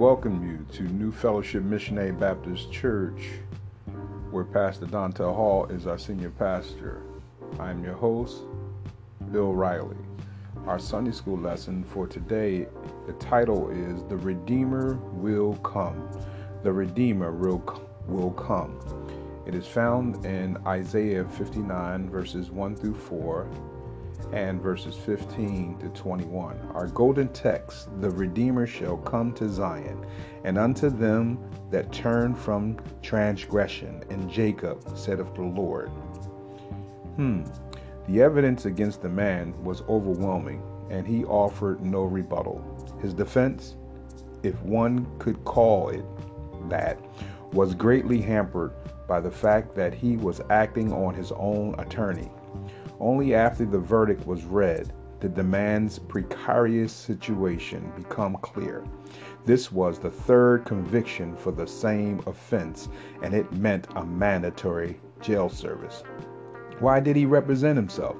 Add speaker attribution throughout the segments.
Speaker 1: welcome you to New Fellowship Missionary Baptist Church, where Pastor Dontel Hall is our senior pastor. I am your host, Bill Riley. Our Sunday school lesson for today, the title is The Redeemer Will Come. The Redeemer will, will come. It is found in Isaiah 59, verses 1 through 4, and verses 15 to 21. Our golden text The Redeemer shall come to Zion, and unto them that turn from transgression, and Jacob, said of the Lord. Hmm. The evidence against the man was overwhelming, and he offered no rebuttal. His defense, if one could call it that, was greatly hampered by the fact that he was acting on his own attorney. Only after the verdict was read did the man's precarious situation become clear. This was the third conviction for the same offense, and it meant a mandatory jail service. Why did he represent himself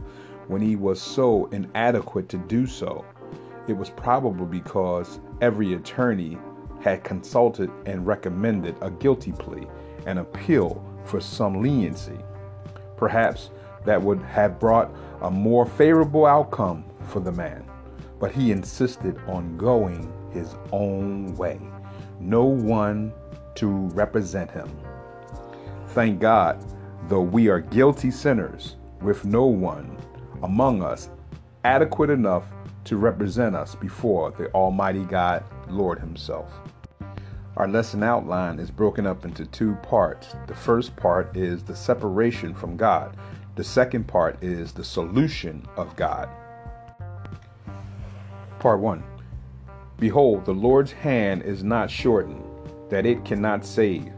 Speaker 1: when he was so inadequate to do so? It was probably because every attorney had consulted and recommended a guilty plea and appeal for some leniency. Perhaps that would have brought a more favorable outcome for the man, but he insisted on going his own way. No one to represent him. Thank God, though we are guilty sinners, with no one among us adequate enough to represent us before the Almighty God, Lord Himself. Our lesson outline is broken up into two parts. The first part is the separation from God. The second part is the solution of God. Part 1 Behold, the Lord's hand is not shortened, that it cannot save,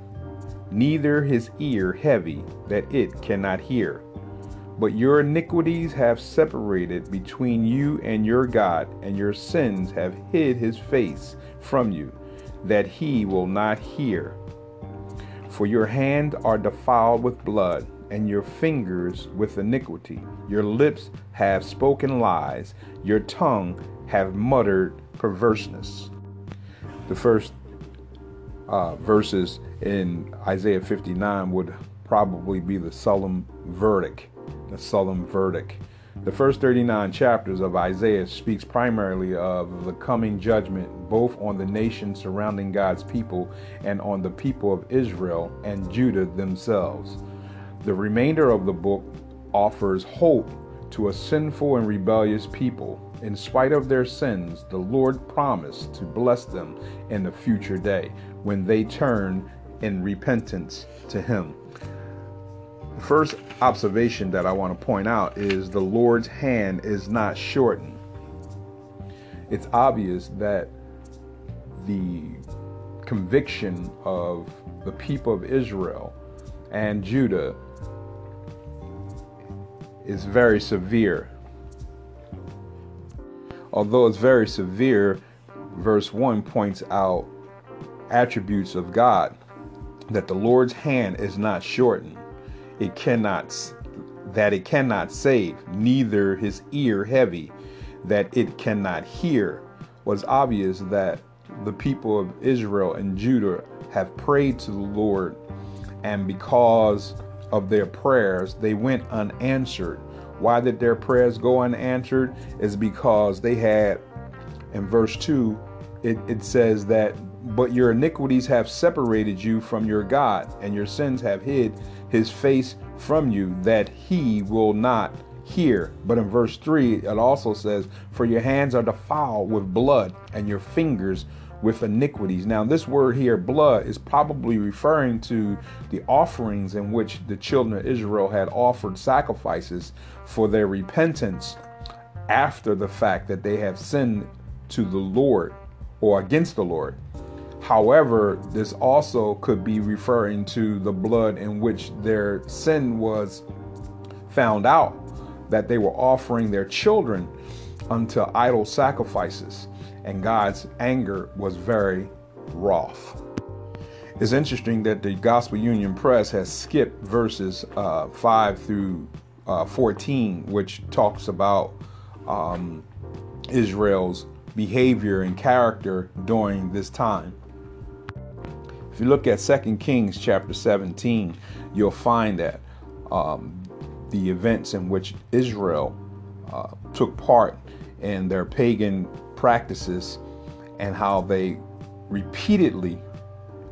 Speaker 1: neither his ear heavy, that it cannot hear. But your iniquities have separated between you and your God, and your sins have hid his face from you, that he will not hear. For your hands are defiled with blood, and your fingers with iniquity. Your lips have spoken lies, your tongue have muttered perverseness. The first uh, verses in Isaiah 59 would probably be the solemn verdict the solemn verdict. The first 39 chapters of Isaiah speaks primarily of the coming judgment both on the nation surrounding God's people and on the people of Israel and Judah themselves. The remainder of the book offers hope to a sinful and rebellious people. In spite of their sins, the Lord promised to bless them in the future day when they turn in repentance to Him. The first observation that I want to point out is the Lord's hand is not shortened. It's obvious that the conviction of the people of Israel and Judah is very severe. Although it's very severe, verse 1 points out attributes of God that the Lord's hand is not shortened it cannot that it cannot save, neither his ear heavy, that it cannot hear, was obvious that the people of Israel and Judah have prayed to the Lord, and because of their prayers, they went unanswered. Why did their prayers go unanswered? Is because they had, in verse 2, it, it says that, but your iniquities have separated you from your God, and your sins have hid his face from you that he will not hear. But in verse 3, it also says, For your hands are defiled with blood, and your fingers with iniquities. Now, this word here, blood, is probably referring to the offerings in which the children of Israel had offered sacrifices for their repentance after the fact that they have sinned to the Lord or against the Lord. However, this also could be referring to the blood in which their sin was found out, that they were offering their children unto idol sacrifices, and God's anger was very wroth. It's interesting that the Gospel Union Press has skipped verses uh, 5 through uh, 14, which talks about um, Israel's behavior and character during this time. If you look at 2 Kings chapter 17, you'll find that um, the events in which Israel uh, took part in their pagan practices and how they repeatedly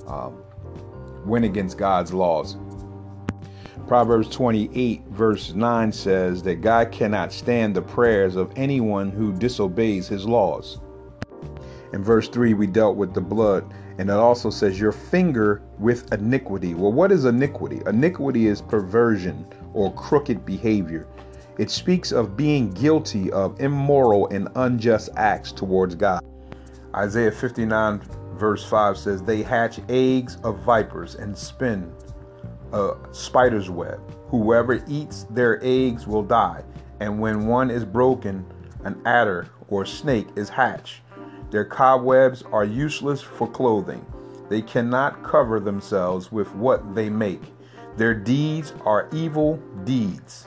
Speaker 1: um, went against God's laws. Proverbs 28, verse 9 says that God cannot stand the prayers of anyone who disobeys his laws. In verse 3, we dealt with the blood, and it also says, Your finger with iniquity. Well, what is iniquity? Iniquity is perversion or crooked behavior. It speaks of being guilty of immoral and unjust acts towards God. Isaiah 59, verse 5 says, They hatch eggs of vipers and spin a spider's web. Whoever eats their eggs will die, and when one is broken, an adder or snake is hatched. Their cobwebs are useless for clothing. They cannot cover themselves with what they make. Their deeds are evil deeds,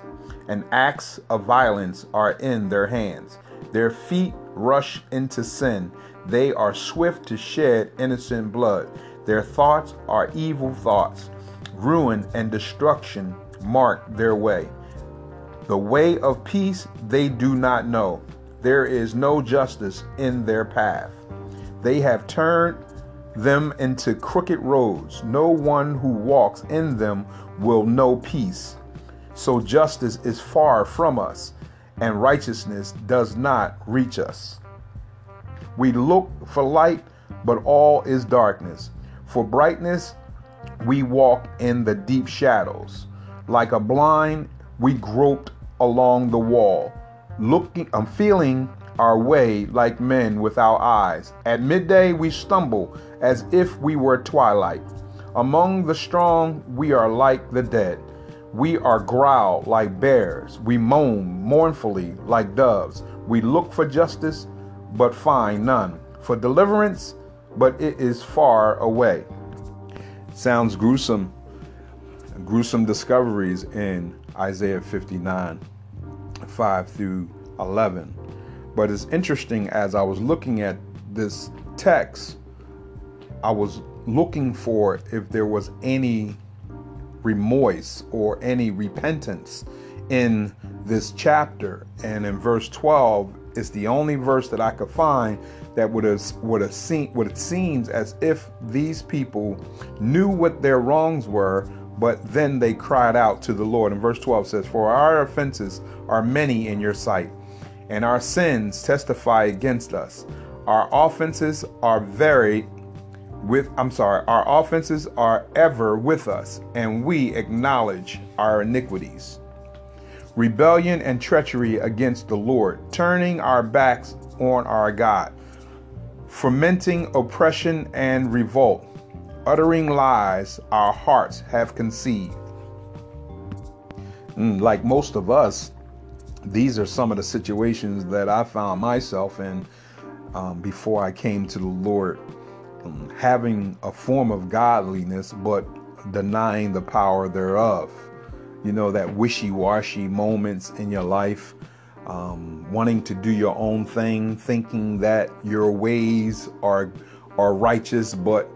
Speaker 1: and acts of violence are in their hands. Their feet rush into sin. They are swift to shed innocent blood. Their thoughts are evil thoughts. Ruin and destruction mark their way. The way of peace they do not know. There is no justice in their path. They have turned them into crooked roads. No one who walks in them will know peace. So justice is far from us, and righteousness does not reach us. We look for light, but all is darkness. For brightness, we walk in the deep shadows. Like a blind, we groped along the wall, looking, I'm feeling our way like men without eyes. At midday, we stumble as if we were twilight. Among the strong, we are like the dead. We are growl like bears. We moan mournfully like doves. We look for justice, but find none. For deliverance, but it is far away. Sounds gruesome. Gruesome discoveries in Isaiah 59 5 through 11. But it's interesting as I was looking at this text, I was looking for if there was any remorse or any repentance in this chapter. And in verse 12, it's the only verse that I could find that would have would have seen what it seems as if these people knew what their wrongs were, but then they cried out to the Lord. And verse 12 says, For our offenses are many in your sight, and our sins testify against us. Our offenses are very with I'm sorry, our offenses are ever with us, and we acknowledge our iniquities. Rebellion and treachery against the Lord, turning our backs on our God fermenting oppression and revolt, uttering lies our hearts have conceived. Mm, like most of us, these are some of the situations that I found myself in um, before I came to the Lord. Um, having a form of godliness, but denying the power thereof. You know, that wishy washy moments in your life um, wanting to do your own thing, thinking that your ways are are righteous, but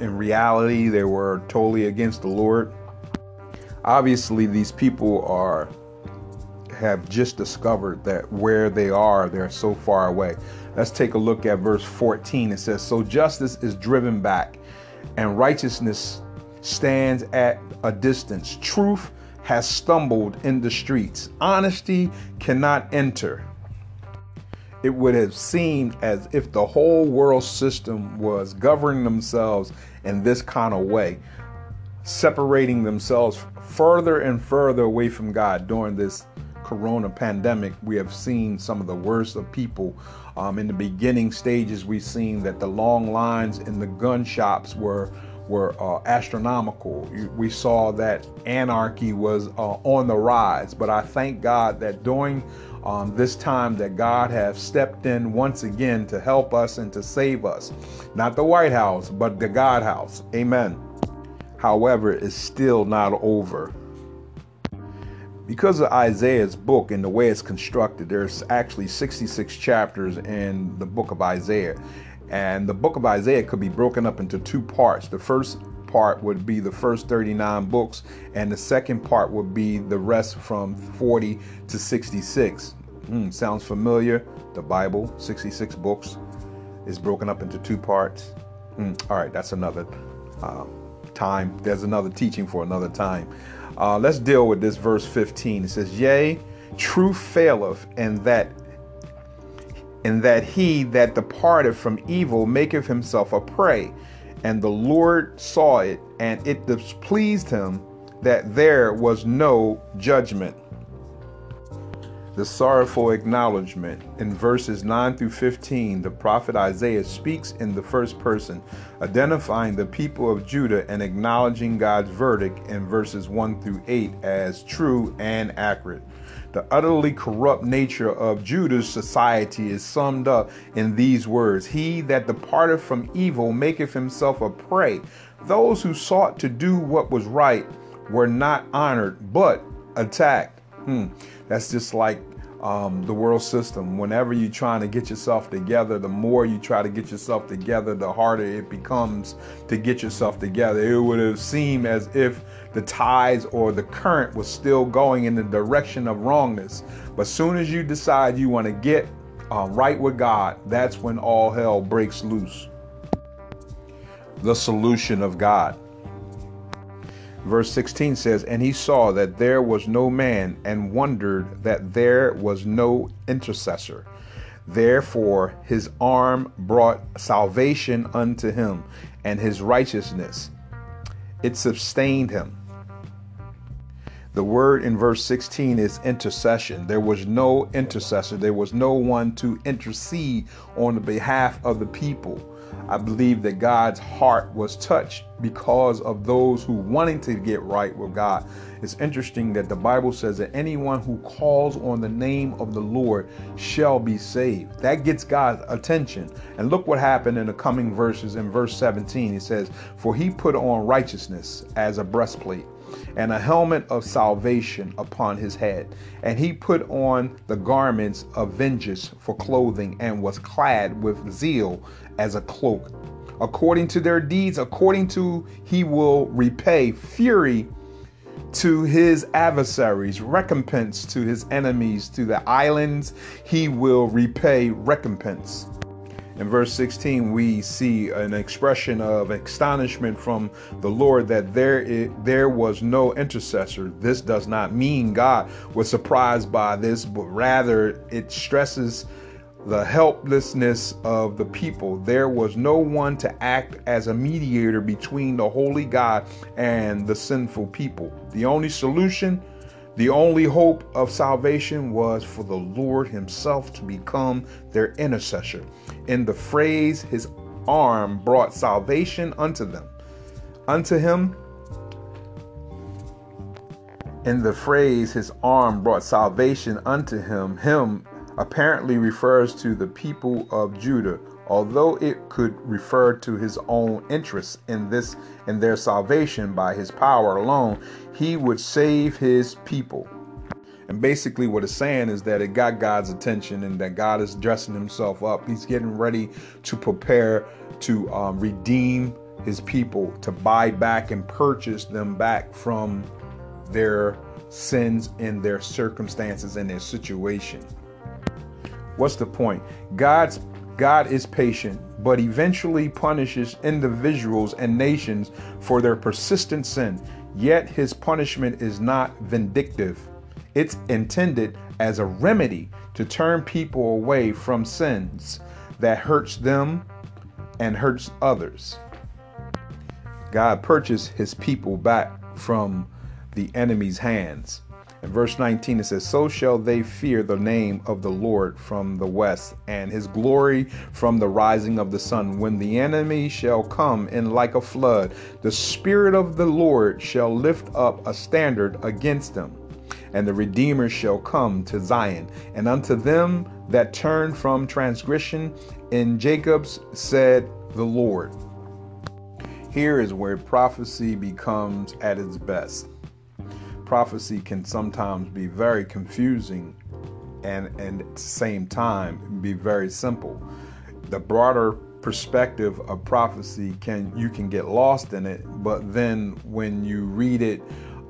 Speaker 1: in reality they were totally against the Lord. Obviously, these people are have just discovered that where they are, they're so far away. Let's take a look at verse 14. It says, So justice is driven back, and righteousness stands at a distance. Truth has stumbled in the streets. Honesty cannot enter. It would have seemed as if the whole world system was governing themselves in this kind of way, separating themselves further and further away from God during this corona pandemic. We have seen some of the worst of people. Um, in the beginning stages, we've seen that the long lines in the gun shops were were uh, astronomical. We saw that anarchy was uh, on the rise, but I thank God that during um, this time that God has stepped in once again to help us and to save us. Not the White House, but the God House. Amen. However, it's still not over. Because of Isaiah's book and the way it's constructed, there's actually 66 chapters in the book of Isaiah And the book of Isaiah could be broken up into two parts. The first part would be the first 39 books, and the second part would be the rest from 40 to 66. Mm, sounds familiar? The Bible, 66 books, is broken up into two parts. Mm, all right, that's another uh, time. There's another teaching for another time. Uh, let's deal with this verse 15. It says, Yea, truth faileth, and that and that he that departed from evil maketh himself a prey. And the Lord saw it, and it displeased him that there was no judgment. The sorrowful acknowledgement. In verses 9 through 15, the prophet Isaiah speaks in the first person, identifying the people of Judah and acknowledging God's verdict in verses 1 through 8 as true and accurate. The utterly corrupt nature of Judah's society is summed up in these words He that departed from evil maketh himself a prey. Those who sought to do what was right were not honored, but attacked. Hmm. That's just like um, the world system. Whenever you're trying to get yourself together, the more you try to get yourself together, the harder it becomes to get yourself together. It would have seemed as if the tides or the current was still going in the direction of wrongness. But soon as you decide you want to get uh, right with God, that's when all hell breaks loose. The solution of God. Verse 16 says, And he saw that there was no man, and wondered that there was no intercessor. Therefore his arm brought salvation unto him, and his righteousness it sustained him. The word in verse 16 is intercession. There was no intercessor, there was no one to intercede on the behalf of the people. I believe that God's heart was touched because of those who wanting to get right with God. It's interesting that the Bible says that anyone who calls on the name of the Lord shall be saved. That gets God's attention. And look what happened in the coming verses. In verse 17, it says, For he put on righteousness as a breastplate and a helmet of salvation upon his head. And he put on the garments of vengeance for clothing, and was clad with zeal as a cloak. According to their deeds, according to he will repay fury to his adversaries, recompense to his enemies, to the islands he will repay recompense. In verse 16, we see an expression of astonishment from the Lord that there, is, there was no intercessor. This does not mean God was surprised by this, but rather it stresses the helplessness of the people. There was no one to act as a mediator between the holy God and the sinful people. The only solution the only hope of salvation was for the Lord Himself to become their intercessor. In the phrase, His arm brought salvation unto them. Unto Him, in the phrase, His arm brought salvation unto Him, Him apparently refers to the people of Judah although it could refer to his own interests in this in their salvation by his power alone, he would save his people. And basically, what it's saying is that it got God's attention and that God is dressing himself up. He's getting ready to prepare to um, redeem his people, to buy back and purchase them back from their sins and their circumstances and their situation. What's the point? God's God is patient, but eventually punishes individuals and nations for their persistent sin. Yet his punishment is not vindictive. It's intended as a remedy to turn people away from sins that hurts them and hurts others. God purchased his people back from the enemy's hands. In verse 19, it says, So shall they fear the name of the Lord from the west, and his glory from the rising of the sun. When the enemy shall come in like a flood, the Spirit of the Lord shall lift up a standard against them. And the Redeemer shall come to Zion, and unto them that turn from transgression in Jacob's said the Lord. Here is where prophecy becomes at its best prophecy can sometimes be very confusing and, and at the same time be very simple. The broader perspective of prophecy can you can get lost in it but then when you read it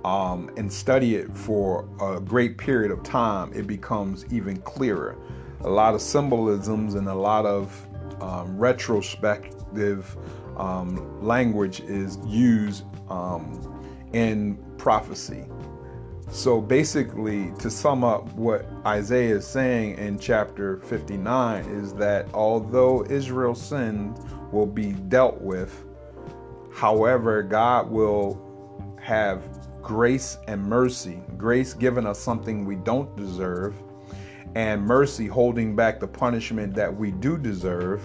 Speaker 1: um, and study it for a great period of time it becomes even clearer a lot of symbolisms and a lot of um, retrospective um, language is used um, in prophecy so basically, to sum up what Isaiah is saying in chapter 59 is that although Israel's sins will be dealt with, however, God will have grace and mercy. Grace giving us something we don't deserve, and mercy holding back the punishment that we do deserve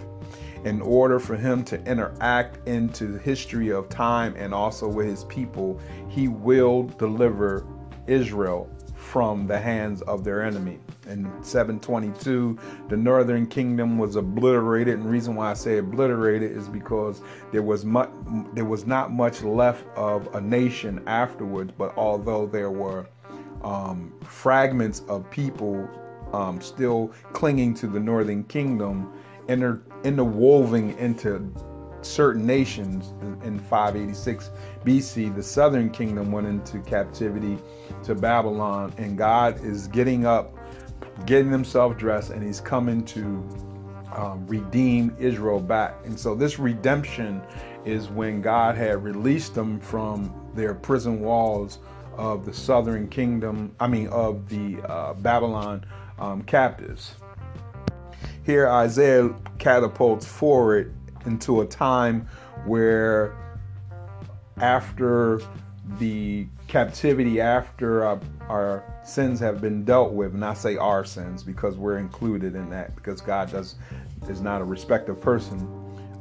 Speaker 1: in order for him to interact into the history of time and also with his people, he will deliver Israel from the hands of their enemy. In 722, the northern kingdom was obliterated, and reason why I say obliterated is because there was much, there was not much left of a nation afterwards. But although there were um, fragments of people um, still clinging to the northern kingdom, inter, interwoven into certain nations in 586 BC, the southern kingdom went into captivity to Babylon, and God is getting up, getting himself dressed, and he's coming to um, redeem Israel back. And so, this redemption is when God had released them from their prison walls of the southern kingdom, I mean, of the uh, Babylon um, captives. Here, Isaiah catapults forward into a time where after the captivity, after our, our, sins have been dealt with, and I say our sins because we're included in that, because God does is not a respective person.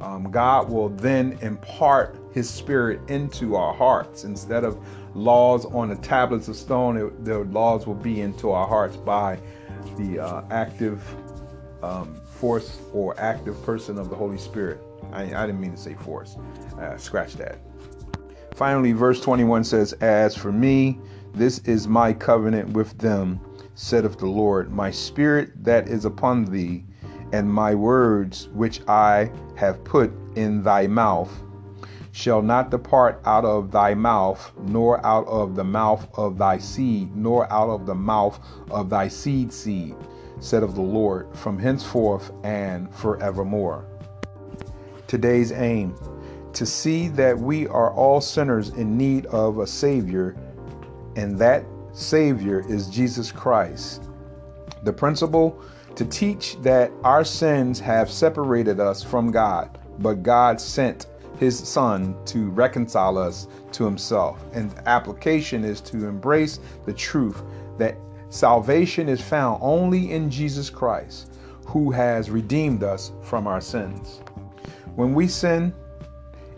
Speaker 1: Um, God will then impart His Spirit into our hearts instead of laws on the tablets of stone. It, the laws will be into our hearts by the uh, active um, force or active person of the Holy Spirit. I, I didn't mean to say force. Uh, scratch that. Finally, verse 21 says, As for me, this is my covenant with them, saith the Lord, my spirit that is upon thee, and my words which I have put in thy mouth shall not depart out of thy mouth, nor out of the mouth of thy seed, nor out of the mouth of thy seed seed, said of the Lord, from henceforth and forevermore today's aim to see that we are all sinners in need of a Savior, and that Savior is Jesus Christ. The principle to teach that our sins have separated us from God, but God sent His Son to reconcile us to Himself. And the application is to embrace the truth that salvation is found only in Jesus Christ, who has redeemed us from our sins. When we sin,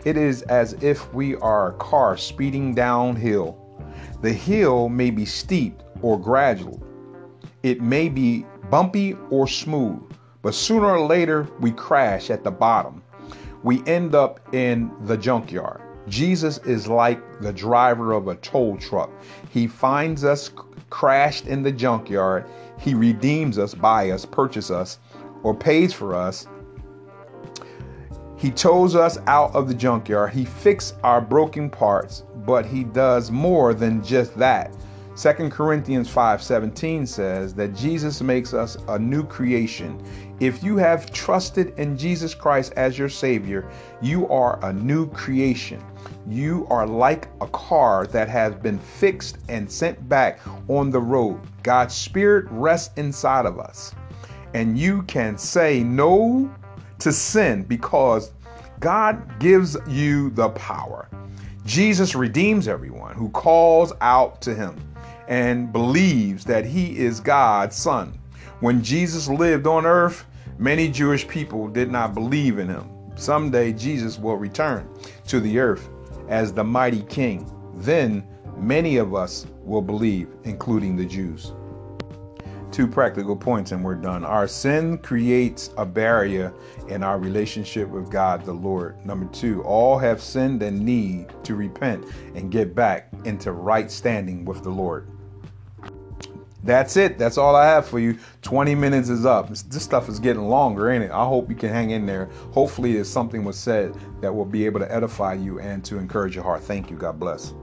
Speaker 1: it is as if we are a car speeding downhill. The hill may be steep or gradual. It may be bumpy or smooth, but sooner or later we crash at the bottom. We end up in the junkyard. Jesus is like the driver of a tow truck. He finds us crashed in the junkyard. He redeems us, buys us, purchases us, or pays for us he chose us out of the junkyard. He fixed our broken parts, but he does more than just that. 2 Corinthians 5:17 says that Jesus makes us a new creation. If you have trusted in Jesus Christ as your savior, you are a new creation. You are like a car that has been fixed and sent back on the road. God's spirit rests inside of us. And you can say no to sin because God gives you the power. Jesus redeems everyone who calls out to him and believes that he is God's son. When Jesus lived on earth, many Jewish people did not believe in him. Someday Jesus will return to the earth as the mighty king. Then many of us will believe, including the Jews two practical points and we're done. Our sin creates a barrier in our relationship with God the Lord. Number two, all have sinned and need to repent and get back into right standing with the Lord. That's it. That's all I have for you. 20 minutes is up. This stuff is getting longer, ain't it? I hope you can hang in there. Hopefully, there's something was said that will be able to edify you and to encourage your heart. Thank you. God bless.